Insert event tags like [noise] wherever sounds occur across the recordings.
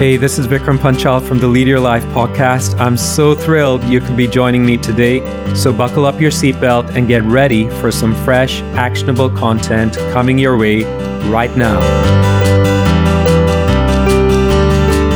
Hey, this is Vikram Panchal from the Lead Your Life podcast. I'm so thrilled you can be joining me today. So, buckle up your seatbelt and get ready for some fresh, actionable content coming your way right now.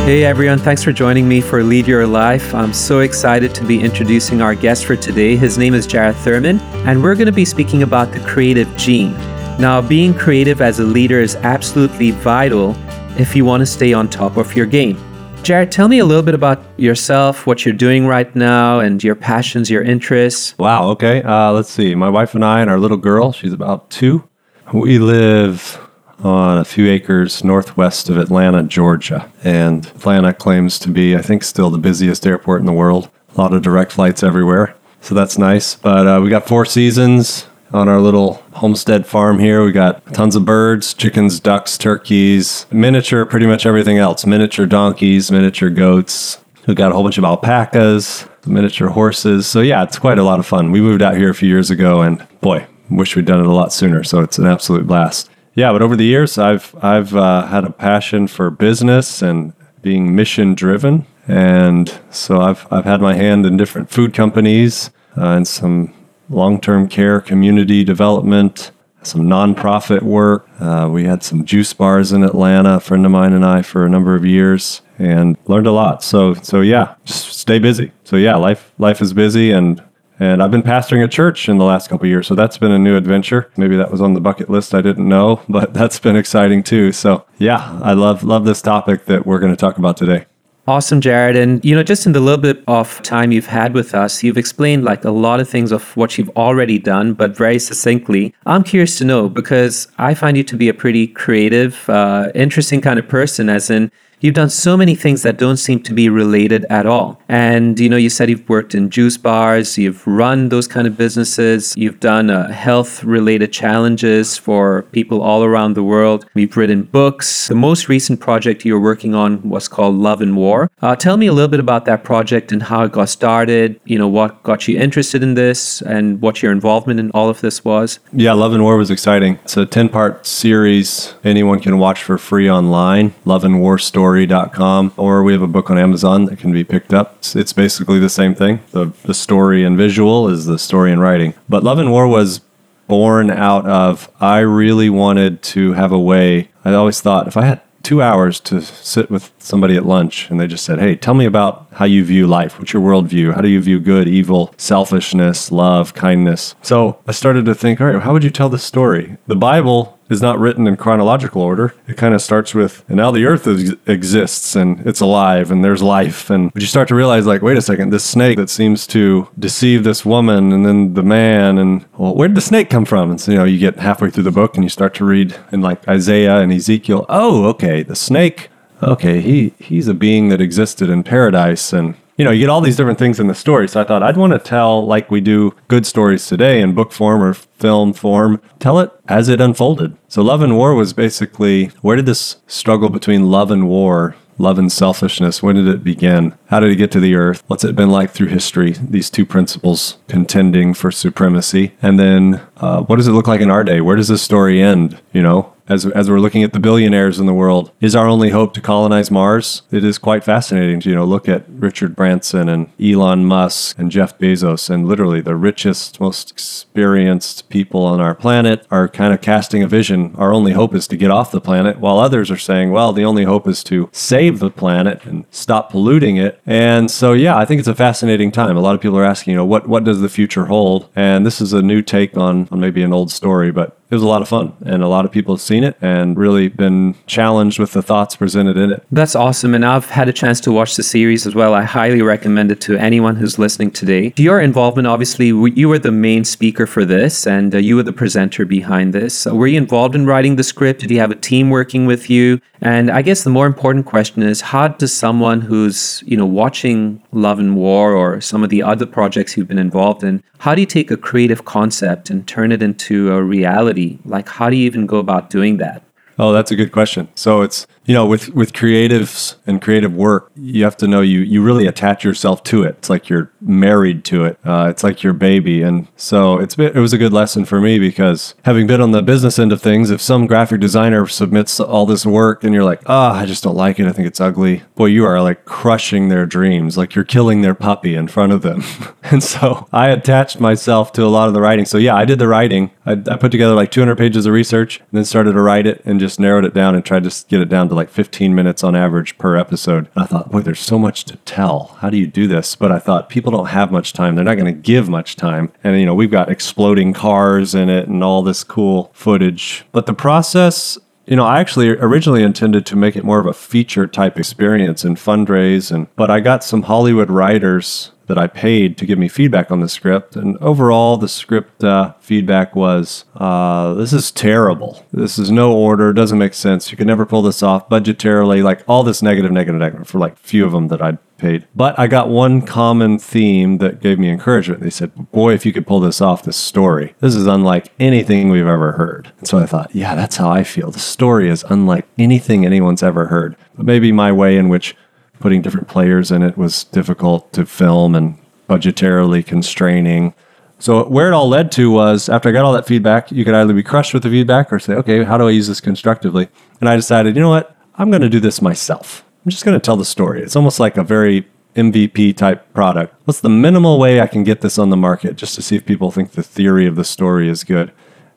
Hey everyone, thanks for joining me for Lead Your Life. I'm so excited to be introducing our guest for today. His name is Jared Thurman, and we're going to be speaking about the creative gene. Now, being creative as a leader is absolutely vital if you want to stay on top of your game. Jared, tell me a little bit about yourself, what you're doing right now, and your passions, your interests. Wow. Okay. Uh, let's see. My wife and I and our little girl, she's about two. We live on a few acres northwest of Atlanta, Georgia. And Atlanta claims to be, I think, still the busiest airport in the world. A lot of direct flights everywhere. So that's nice. But uh, we got four seasons on our little homestead farm here. We got tons of birds, chickens, ducks, turkeys, miniature, pretty much everything else miniature donkeys, miniature goats. We got a whole bunch of alpacas, miniature horses. So, yeah, it's quite a lot of fun. We moved out here a few years ago and boy, wish we'd done it a lot sooner. So, it's an absolute blast. Yeah, but over the years, I've I've uh, had a passion for business and being mission driven, and so I've I've had my hand in different food companies uh, and some long term care, community development, some nonprofit work. Uh, we had some juice bars in Atlanta, a friend of mine and I, for a number of years, and learned a lot. So, so yeah, just stay busy. So yeah, life life is busy, and and I've been pastoring a church in the last couple years, so that's been a new adventure. Maybe that was on the bucket list I didn't know, [laughs] but that's been exciting too. So yeah, I love love this topic that we're going to talk about today. Awesome, Jared. And, you know, just in the little bit of time you've had with us, you've explained like a lot of things of what you've already done, but very succinctly. I'm curious to know because I find you to be a pretty creative, uh, interesting kind of person, as in, You've done so many things that don't seem to be related at all. And you know, you said you've worked in juice bars, you've run those kind of businesses, you've done uh, health-related challenges for people all around the world. You've written books. The most recent project you're working on was called Love and War. Uh, tell me a little bit about that project and how it got started. You know, what got you interested in this, and what your involvement in all of this was. Yeah, Love and War was exciting. It's a ten-part series anyone can watch for free online. Love and War story story.com, or we have a book on Amazon that can be picked up. It's, it's basically the same thing. The, the story and visual is the story and writing. But Love and War was born out of I really wanted to have a way. I always thought if I had two hours to sit with somebody at lunch and they just said, Hey, tell me about how you view life. What's your worldview? How do you view good, evil, selfishness, love, kindness? So I started to think, All right, how would you tell this story? The Bible is not written in chronological order. It kind of starts with, and now the earth is, exists and it's alive and there's life. And but you start to realize, like, wait a second, this snake that seems to deceive this woman and then the man, and well, where did the snake come from? And so, you know, you get halfway through the book and you start to read in like Isaiah and Ezekiel, oh, okay, the snake. Okay, he he's a being that existed in paradise and you know, you get all these different things in the story. So I thought I'd want to tell, like we do good stories today in book form or film form, tell it as it unfolded. So Love and War was basically where did this struggle between love and war, love and selfishness, when did it begin? How did it get to the earth? What's it been like through history? These two principles contending for supremacy. And then uh, what does it look like in our day? Where does this story end? You know, as, as we're looking at the billionaires in the world, is our only hope to colonize Mars? It is quite fascinating to you know look at Richard Branson and Elon Musk and Jeff Bezos, and literally the richest, most experienced people on our planet are kind of casting a vision. Our only hope is to get off the planet, while others are saying, well, the only hope is to save the planet and stop polluting it. And so, yeah, I think it's a fascinating time. A lot of people are asking, you know, what what does the future hold? And this is a new take on on maybe an old story, but it was a lot of fun and a lot of people have seen it and really been challenged with the thoughts presented in it. That's awesome. And I've had a chance to watch the series as well. I highly recommend it to anyone who's listening today. Your involvement, obviously, you were the main speaker for this and uh, you were the presenter behind this. Uh, were you involved in writing the script? Did you have a team working with you? And I guess the more important question is how does someone who's, you know, watching Love and War or some of the other projects you've been involved in, how do you take a creative concept and turn it into a reality? Like how do you even go about doing that? Oh, that's a good question. So it's you know, with with creatives and creative work, you have to know you you really attach yourself to it. It's like you're married to it. Uh, it's like your baby, and so it's been, it was a good lesson for me because having been on the business end of things, if some graphic designer submits all this work and you're like, oh, I just don't like it, I think it's ugly. Boy, you are like crushing their dreams, like you're killing their puppy in front of them. [laughs] and so I attached myself to a lot of the writing. So yeah, I did the writing. I, I put together like 200 pages of research and then started to write it and just narrowed it down and tried to get it down to like 15 minutes on average per episode. And I thought, boy, there's so much to tell. How do you do this? But I thought people don't have much time. They're not going to give much time. And, you know, we've got exploding cars in it and all this cool footage. But the process, you know, I actually originally intended to make it more of a feature type experience and fundraise and but I got some Hollywood writers that I paid to give me feedback on the script. And overall, the script uh, feedback was uh, this is terrible. This is no order, doesn't make sense. You can never pull this off budgetarily, like all this negative, negative, negative for like few of them that I paid. But I got one common theme that gave me encouragement. They said, Boy, if you could pull this off, this story, this is unlike anything we've ever heard. And so I thought, Yeah, that's how I feel. The story is unlike anything anyone's ever heard. But maybe my way in which putting different players in it was difficult to film and budgetarily constraining. So where it all led to was after I got all that feedback, you could either be crushed with the feedback or say, okay, how do I use this constructively? And I decided, you know what? I'm going to do this myself. I'm just going to tell the story. It's almost like a very MVP type product. What's the minimal way I can get this on the market just to see if people think the theory of the story is good?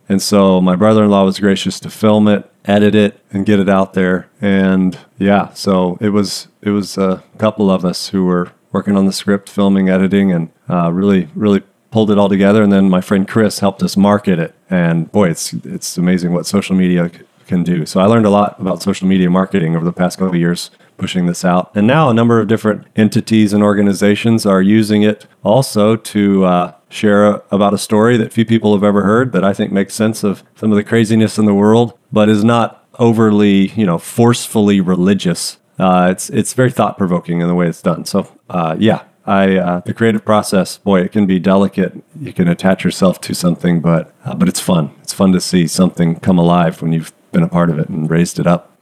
And so my brother in law was gracious to film it, edit it, and get it out there. And yeah, so it was it was a couple of us who were working on the script, filming, editing, and uh, really really pulled it all together. And then my friend Chris helped us market it. And boy, it's it's amazing what social media can do. So I learned a lot about social media marketing over the past couple of years pushing this out. And now a number of different entities and organizations are using it also to uh, share a, about a story that few people have ever heard that I think makes sense of some of the craziness in the world, but is not overly, you know, forcefully religious. Uh, it's it's very thought provoking in the way it's done. So uh, yeah, I uh, the creative process, boy, it can be delicate. You can attach yourself to something, but uh, but it's fun. It's fun to see something come alive when you've been a part of it and raised it up.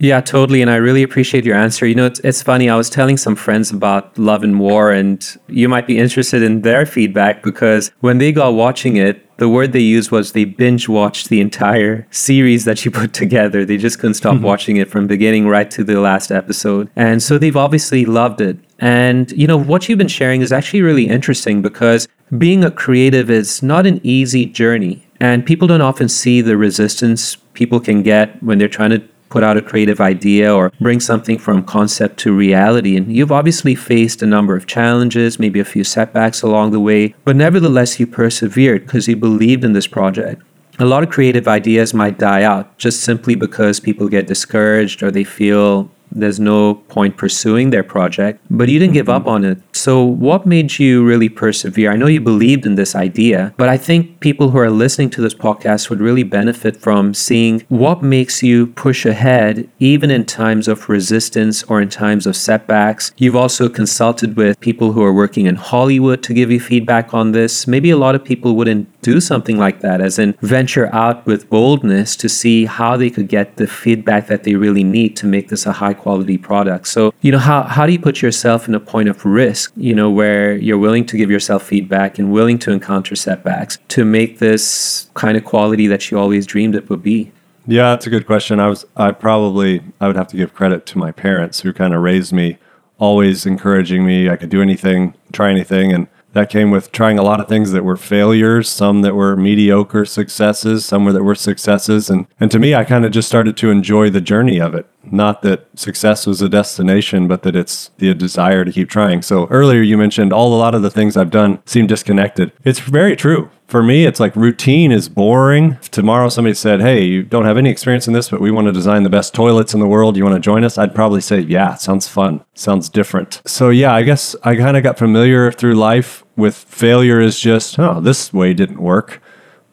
Yeah, totally. And I really appreciate your answer. You know, it's, it's funny. I was telling some friends about Love and War, and you might be interested in their feedback because when they got watching it, the word they used was they binge watched the entire series that you [laughs] put together. They just couldn't stop mm-hmm. watching it from beginning right to the last episode. And so they've obviously loved it. And, you know, what you've been sharing is actually really interesting because being a creative is not an easy journey. And people don't often see the resistance people can get when they're trying to put out a creative idea or bring something from concept to reality. And you've obviously faced a number of challenges, maybe a few setbacks along the way, but nevertheless, you persevered because you believed in this project. A lot of creative ideas might die out just simply because people get discouraged or they feel there's no point pursuing their project, but you didn't give up on it. So, what made you really persevere? I know you believed in this idea, but I think people who are listening to this podcast would really benefit from seeing what makes you push ahead, even in times of resistance or in times of setbacks. You've also consulted with people who are working in Hollywood to give you feedback on this. Maybe a lot of people wouldn't do something like that, as in venture out with boldness to see how they could get the feedback that they really need to make this a high quality product. So, you know, how, how do you put yourself in a point of risk, you know, where you're willing to give yourself feedback and willing to encounter setbacks to make this kind of quality that you always dreamed it would be? Yeah, that's a good question. I was I probably I would have to give credit to my parents who kind of raised me always encouraging me I could do anything, try anything and that came with trying a lot of things that were failures, some that were mediocre successes, some that were successes. And, and to me, I kind of just started to enjoy the journey of it. Not that success was a destination, but that it's the desire to keep trying. So earlier you mentioned all a lot of the things I've done seem disconnected. It's very true for me, it's like routine is boring. If tomorrow somebody said, Hey, you don't have any experience in this, but we want to design the best toilets in the world. You want to join us? I'd probably say, Yeah, sounds fun. Sounds different. So, yeah, I guess I kind of got familiar through life with failure is just, Oh, this way didn't work.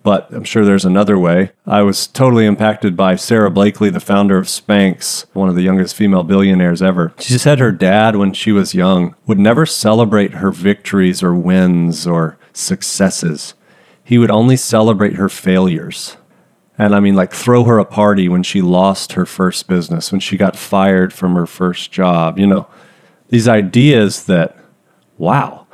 But I'm sure there's another way. I was totally impacted by Sara Blakely, the founder of Spanx, one of the youngest female billionaires ever. She said her dad, when she was young, would never celebrate her victories or wins or successes he would only celebrate her failures. And I mean, like, throw her a party when she lost her first business, when she got fired from her first job. You know, these ideas that, wow,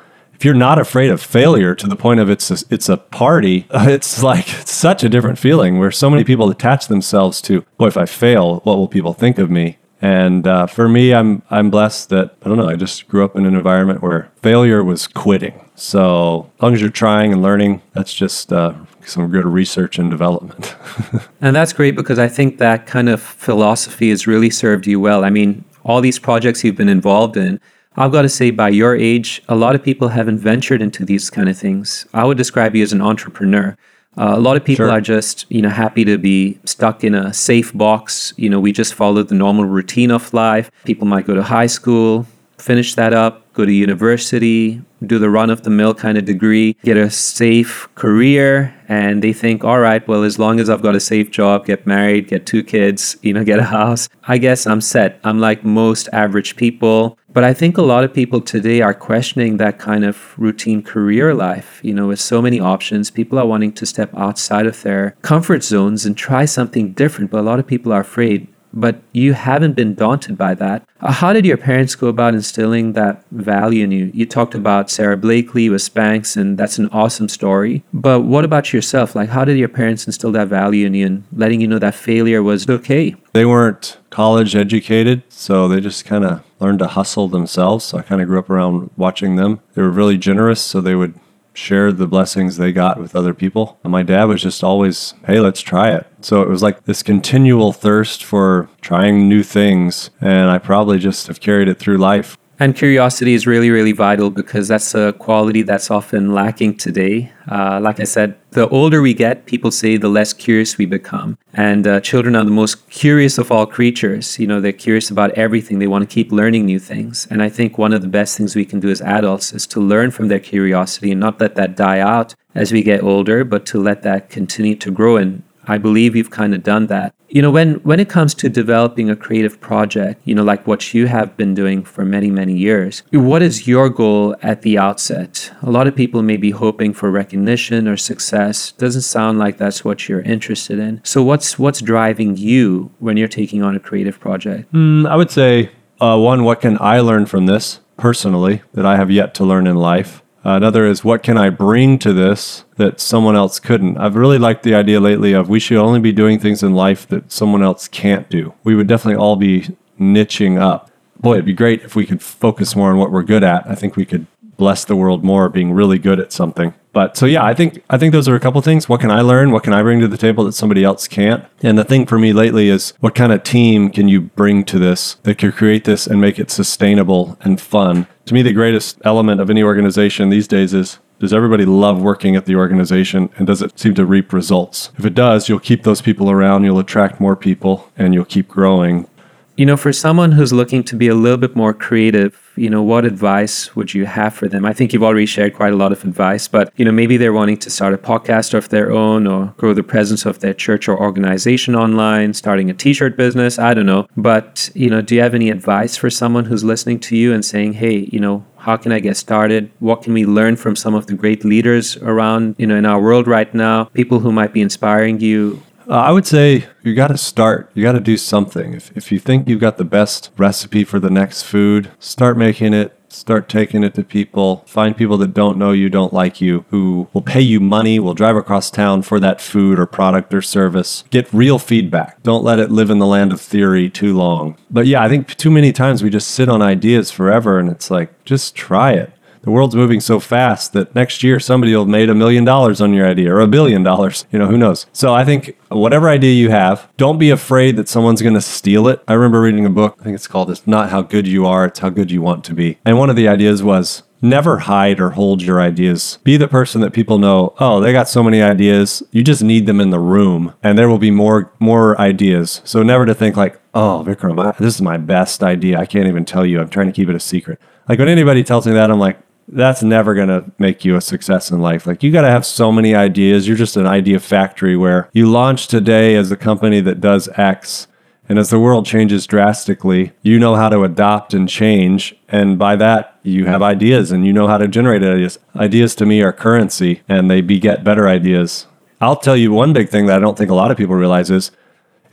if you're not afraid of failure to the point of it's a, it's a party, [laughs] it's like it's such a different feeling where so many people attach themselves to, boy, if I fail, what will people think of me? And uh, for me, I'm I'm blessed that I don't know. I just grew up in an environment where failure was quitting. So as long as you're trying and learning, that's just uh, some good research and development. [laughs] and that's great because I think that kind of philosophy has really served you well. I mean, all these projects you've been involved in. I've got to say, by your age, a lot of people haven't ventured into these kind of things. I would describe you as an entrepreneur. Uh, a lot of people sure. are just, you know, happy to be stuck in a safe box. You know, we just follow the normal routine of life. People might go to high school, finish that up, go to university, do the run of the mill kind of degree, get a safe career, and they think, all right, well, as long as I've got a safe job, get married, get two kids, you know, get a house, I guess I'm set. I'm like most average people. But I think a lot of people today are questioning that kind of routine career life. You know, with so many options, people are wanting to step outside of their comfort zones and try something different. But a lot of people are afraid but you haven't been daunted by that. Uh, how did your parents go about instilling that value in you? You talked about Sara Blakely with Spanx, and that's an awesome story. But what about yourself? Like, how did your parents instill that value in you and letting you know that failure was okay? They weren't college educated, so they just kind of learned to hustle themselves. So I kind of grew up around watching them. They were really generous, so they would shared the blessings they got with other people. And my dad was just always, hey, let's try it. So it was like this continual thirst for trying new things. And I probably just have carried it through life. And curiosity is really, really vital because that's a quality that's often lacking today. Uh, like I said, the older we get, people say the less curious we become. And uh, children are the most curious of all creatures. You know, they're curious about everything, they want to keep learning new things. And I think one of the best things we can do as adults is to learn from their curiosity and not let that die out as we get older, but to let that continue to grow and I believe you've kind of done that. You know, when when it comes to developing a creative project, you know, like what you have been doing for many many years, what is your goal at the outset? A lot of people may be hoping for recognition or success. Doesn't sound like that's what you're interested in. So what's what's driving you when you're taking on a creative project? Mm, I would say uh, one, what can I learn from this personally that I have yet to learn in life? Uh, another is what can I bring to this that someone else couldn't? I've really liked the idea lately of we should only be doing things in life that someone else can't do. We would definitely all be niching up. Boy, it'd be great if we could focus more on what we're good at. I think we could bless the world more being really good at something. But so yeah, I think I think those are a couple things. What can I learn? What can I bring to the table that somebody else can't? And the thing for me lately is what kind of team can you bring to this that can create this and make it sustainable and fun? To me, the greatest element of any organization these days is does everybody love working at the organization and does it seem to reap results? If it does, you'll keep those people around, you'll attract more people, and you'll keep growing. You know, for someone who's looking to be a little bit more creative, you know, what advice would you have for them? I think you've already shared quite a lot of advice, but, you know, maybe they're wanting to start a podcast of their own or grow the presence of their church or organization online, starting a t shirt business. I don't know. But, you know, do you have any advice for someone who's listening to you and saying, hey, you know, how can I get started? What can we learn from some of the great leaders around, you know, in our world right now? People who might be inspiring you. Uh, I would say you got to start. You got to do something. If, if you think you've got the best recipe for the next food, start making it. Start taking it to people. Find people that don't know you, don't like you, who will pay you money, will drive across town for that food or product or service. Get real feedback. Don't let it live in the land of theory too long. But yeah, I think too many times we just sit on ideas forever and it's like, just try it the world's moving so fast that next year somebody will have made a million dollars on your idea or a billion dollars. You know, who knows? So I think whatever idea you have, don't be afraid that someone's going to steal it. I remember reading a book, I think it's called It's Not How Good You Are, It's How Good You Want to Be. And one of the ideas was never hide or hold your ideas. Be the person that people know, oh, they got so many ideas. You just need them in the room and there will be more more ideas. So never to think like, oh, Vikram, this is my best idea. I can't even tell you. I'm trying to keep it a secret. Like when anybody tells me that, I'm like, that's never going to make you a success in life. Like you got to have so many ideas. You're just an idea factory where you launch today as a company that does X. And as the world changes drastically, you know how to adopt and change. And by that, you have ideas and you know how to generate ideas. Ideas to me are currency and they beget better ideas. I'll tell you one big thing that I don't think a lot of people realize is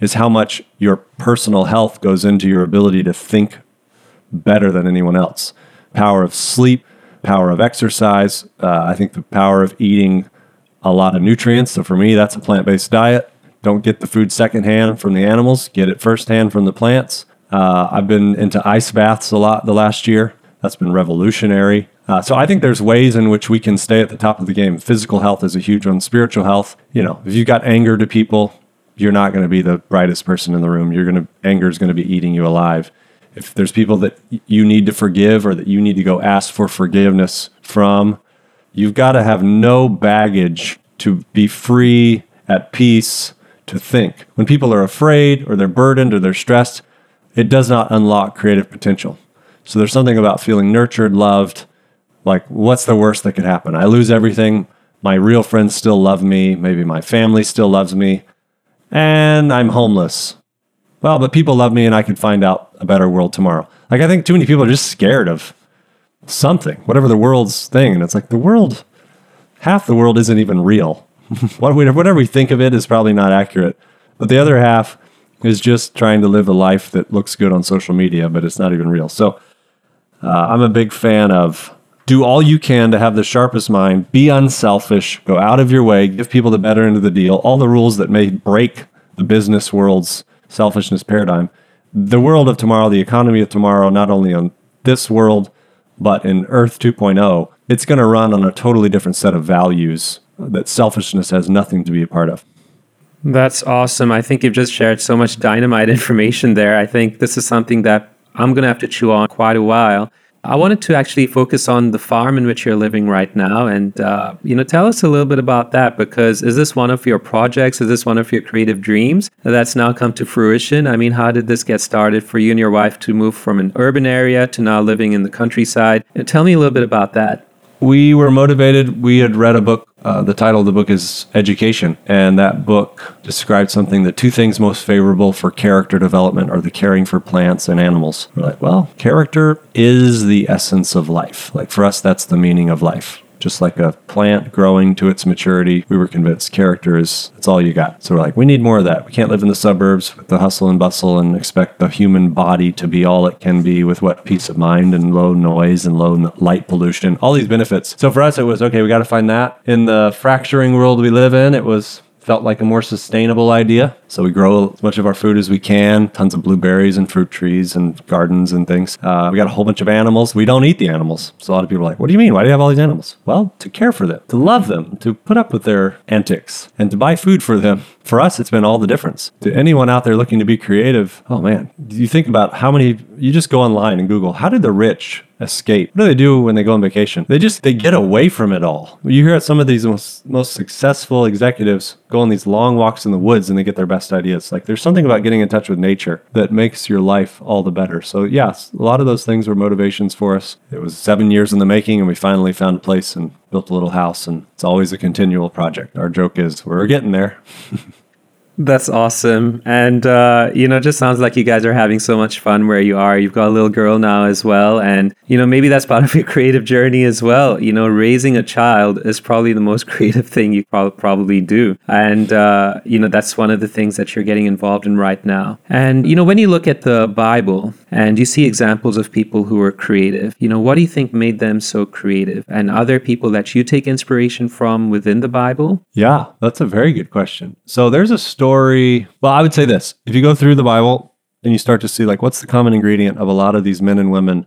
is how much your personal health goes into your ability to think better than anyone else. Power of sleep, power of exercise. Uh, I think the power of eating a lot of nutrients. So for me, that's a plant based diet. Don't get the food secondhand from the animals, get it firsthand from the plants. Uh, I've been into ice baths a lot the last year. That's been revolutionary. Uh, so I think there's ways in which we can stay at the top of the game. Physical health is a huge one. Spiritual health, you know, if you've got anger to people, you're not going to be the brightest person in the room. You're going to anger is going to be eating you alive. If there's people that you need to forgive or that you need to go ask for forgiveness from, you've got to have no baggage to be free, at peace, to think. When people are afraid or they're burdened or they're stressed, it does not unlock creative potential. So there's something about feeling nurtured, loved. Like, what's the worst that could happen? I lose everything. My real friends still love me. Maybe my family still loves me and I'm homeless. Well, but people love me and I can find out a better world tomorrow. Like, I think too many people are just scared of something, whatever the world's thing. And it's like the world, half the world isn't even real. [laughs] whatever we think of it is probably not accurate. But the other half is just trying to live a life that looks good on social media, but it's not even real. So uh, I'm a big fan of do all you can to have the sharpest mind, be unselfish, go out of your way, give people the better end of the deal, all the rules that may break the business world's selfishness paradigm. The world of tomorrow, the economy of tomorrow, not only on this world, but in Earth 2.0, it's going to run on a totally different set of values that selfishness has nothing to be a part of. That's awesome. I think you've just shared so much dynamite information there. I think this is something that I'm going to have to chew on quite a while. I wanted to actually focus on the farm in which you're living right now, and uh, you know, tell us a little bit about that. Because is this one of your projects? Is this one of your creative dreams that's now come to fruition? I mean, how did this get started for you and your wife to move from an urban area to now living in the countryside? And tell me a little bit about that we were motivated. We had read a book. Uh, the title of the book is Education. And that book described something that two things most favorable for character development are the caring for plants and animals. We're like, well, character is the essence of life. Like for us, that's the meaning of life just like a plant growing to its maturity. We were convinced character is that's all you got. So we're like, we need more of that. We can't live in the suburbs with the hustle and bustle and expect the human body to be all it can be with what peace of mind and low noise and low light pollution, all these benefits. So for us, it was okay, we got to find that. In the fracturing world we live in, it was felt like a more sustainable idea. So we grow as much of our food as we can, tons of blueberries and fruit trees and gardens and things. Uh, we got a whole bunch of animals. We don't eat the animals. So a lot of people are like, what do you mean? Why do you have all these animals? Well, to care for them, to love them, to put up with their antics, and to buy food for them. For us, it's been all the difference. To anyone out there looking to be creative, oh man, do you think about how many, you just go online and Google, how did the rich escape. What do they do when they go on vacation? They just they get away from it all. You hear some of these most most successful executives go on these long walks in the woods and they get their best ideas. Like there's something about getting in touch with nature that makes your life all the better. So yes, a lot of those things were motivations for us. It was seven years in the making and we finally found a place and built a little house and it's always a continual project. Our joke is we're getting there. [laughs] That's awesome. And, uh, you know, just sounds like you guys are having so much fun where you are. You've got a little girl now as well. And, you know, maybe that's part of your [laughs] creative journey as well. You know, raising a child is probably the most [laughs] creative thing you pro- probably do. And, uh, you know, that's one of the things that you're getting involved in right now. And, you know, when you look at the Bible and you see examples of people who are creative, you know, what do you think made them so creative? And are there people that you take inspiration from within the Bible? Yeah, that's a very good question. So there's a story story. Well, I would say this. If you go through the Bible and you start to see, like, what's the common ingredient of a lot of these men and women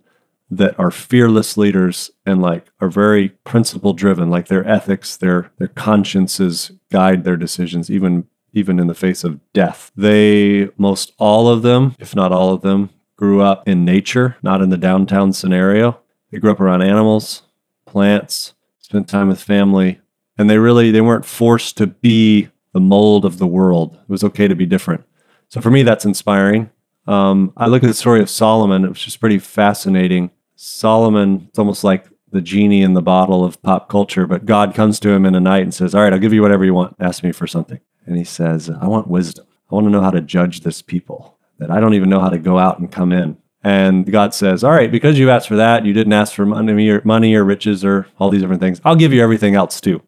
that are fearless leaders and like are very principle driven like their ethics their their consciences guide their decisions even even in the face of death? They most all of them if not all of them grew up in nature not in the downtown scenario. They grew up around animals plants spent time with family and they really they weren't forced to be the mold of the world. It was okay to be different. So for me, that's inspiring. Um, I look at the story of Solomon, which is pretty fascinating. Solomon, it's almost like the genie in the bottle of pop culture, but God comes to him in a night and says, All right, I'll give you whatever you want. Ask me for something. And he says, I want wisdom. I want to know how to judge this people, that I don't even know how to go out and come in. And God says, All right, because you asked for that, you didn't ask for money or, money or riches or all these different things, I'll give you everything else too.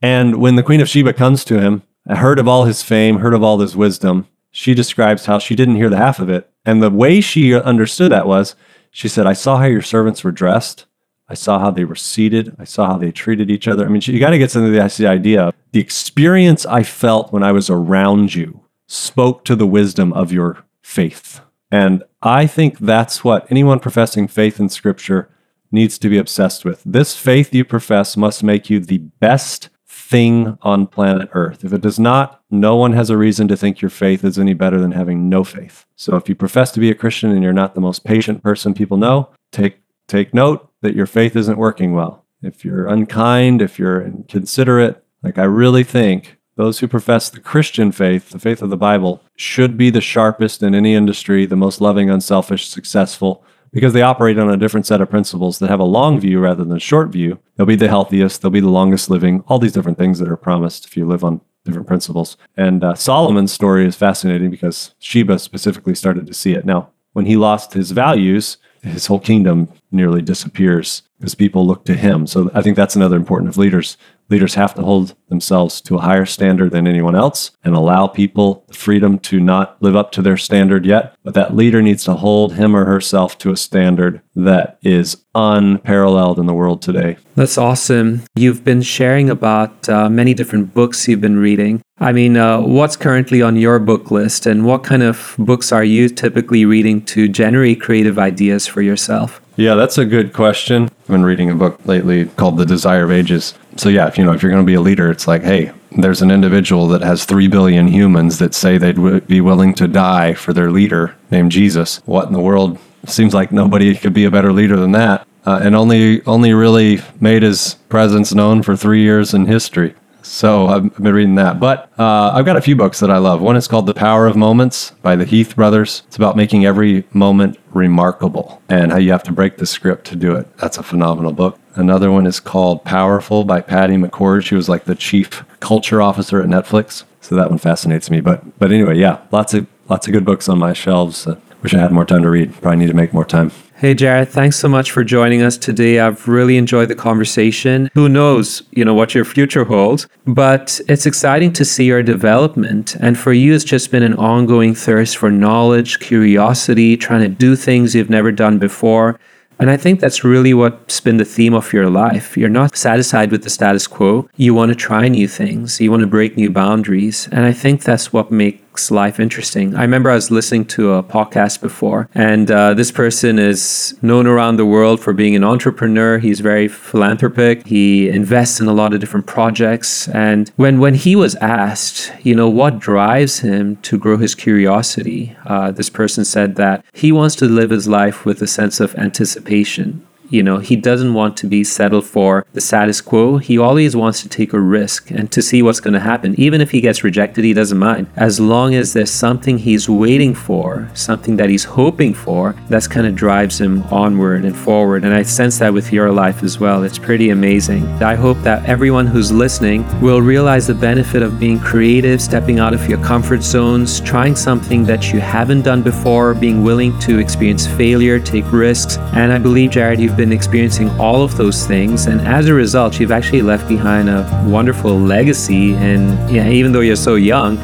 And when the Queen of Sheba comes to him, heard of all his fame, heard of all his wisdom, she describes how she didn't hear the half of it. And the way she understood that was she said, I saw how your servants were dressed. I saw how they were seated. I saw how they treated each other. I mean, you got to get some of the idea. The experience I felt when I was around you spoke to the wisdom of your faith. And I think that's what anyone professing faith in Scripture needs to be obsessed with. This faith you profess must make you the best thing on planet Earth. If it does not, no one has a reason to think your faith is any better than having no faith. So if you profess to be a Christian and you're not the most patient person people know, take take note that your faith isn't working well. If you're unkind, if you're inconsiderate, like I really think those who profess the Christian faith, the faith of the Bible, should be the sharpest in any industry, the most loving, unselfish, successful, because they operate on a different set of principles that have a long view rather than a short view. They'll be the healthiest, they'll be the longest living, all these different things that are promised if you live on different principles. And uh, Solomon's story is fascinating because Sheba specifically started to see it. Now, when he lost his values, his whole kingdom nearly disappears because people look to him. So I think that's another important of leaders. Leaders have to hold themselves to a higher standard than anyone else and allow people the freedom to not live up to their standard yet. But that leader needs to hold him or herself to a standard that is unparalleled in the world today. That's awesome. You've been sharing about uh, many different books you've been reading. I mean, uh, what's currently on your book list, and what kind of books are you typically reading to generate creative ideas for yourself? Yeah, that's a good question. I've been reading a book lately called The Desire of Ages. So yeah, if you know if you're going to be a leader, it's like, hey, there's an individual that has 3 billion humans that say they'd w- be willing to die for their leader named Jesus. What in the world? Seems like nobody could be a better leader than that. Uh, and only only really made his presence known for 3 years in history. So I've been reading that. But uh, I've got a few books that I love. One is called The Power of Moments by the Heath brothers. It's about making every moment remarkable and how you have to break the script to do it. That's a phenomenal book. Another one is called Powerful by Patty McCord. She was like the chief culture officer at Netflix. So that one fascinates me. But but anyway, yeah, lots of lots of good books on my shelves. Uh, wish I had more time to read. Probably need to make more time. Hey, Jared, thanks so much for joining us today. I've really enjoyed the conversation. Who knows, you know, what your future holds, but it's exciting to see your development. And for you, it's just been an ongoing thirst for knowledge, curiosity, trying to do things you've never done before. And I think that's really what's been the theme of your life. You're not satisfied with the status quo. You want to try new things. You want to break new boundaries. And I think that's what makes makes life interesting. I remember I was listening to a podcast before, and uh, this person is known around the world for being an entrepreneur. He's very philanthropic. He invests in a lot of different projects. And when when he was asked, you know, what drives him to grow his curiosity, uh, this person said that he wants to live his life with a sense of anticipation you know, he doesn't want to be settled for the status quo. He always wants to take a risk and to see what's going to happen. Even if he gets rejected, he doesn't mind. As long as there's something he's waiting for, something that he's hoping for, that's kind of drives him onward and forward. And I sense that with your life as well. It's pretty amazing. I hope that everyone who's listening will realize the benefit of being creative, stepping out of your comfort zones, trying something that you haven't done before, being willing to experience failure, take risks. And I believe, Jared, you've been experiencing all of those things, and as a result, you've actually left behind a wonderful legacy. And even though you're so young,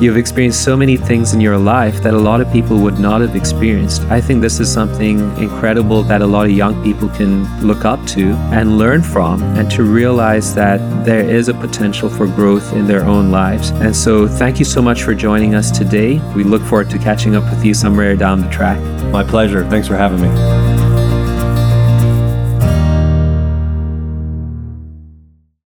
You've experienced so many things in your life that a lot of people would not have experienced. I think this is something incredible that a lot of young people can look up to and learn from, and to realize that there is a potential for growth in their own lives. And so, thank you so much for joining us today. We look forward to catching up with you somewhere down the track. My pleasure. Thanks for having me.